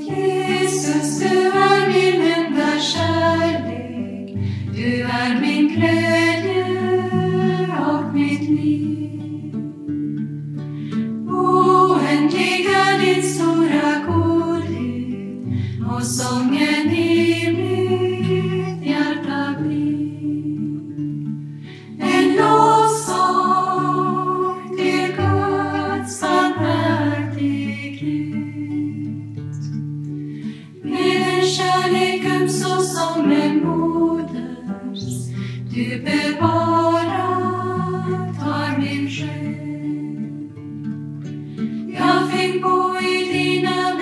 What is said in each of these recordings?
Jesus, du är min enda kärlek. Du är min så solen moders, du bevarar, tar min själ. Jag fick bo i dina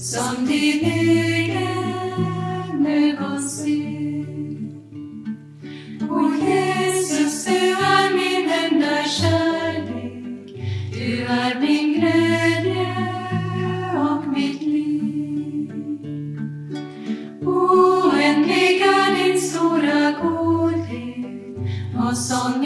som din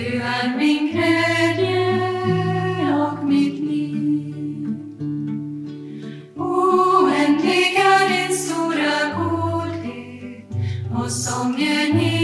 Du är min glädje och mitt liv. Oändlig är din stora godhet och sången ger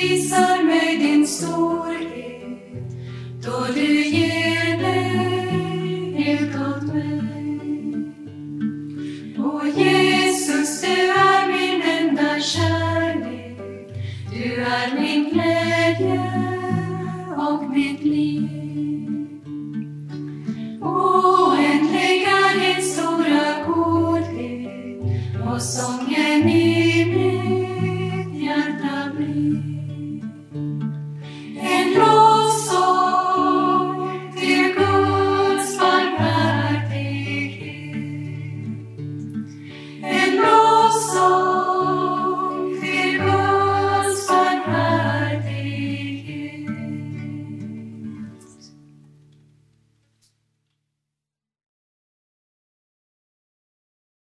visar mig din storhet då du ger dig helt åt mig. O Jesus, du är min enda kärlek. Du är min glädje och mitt liv.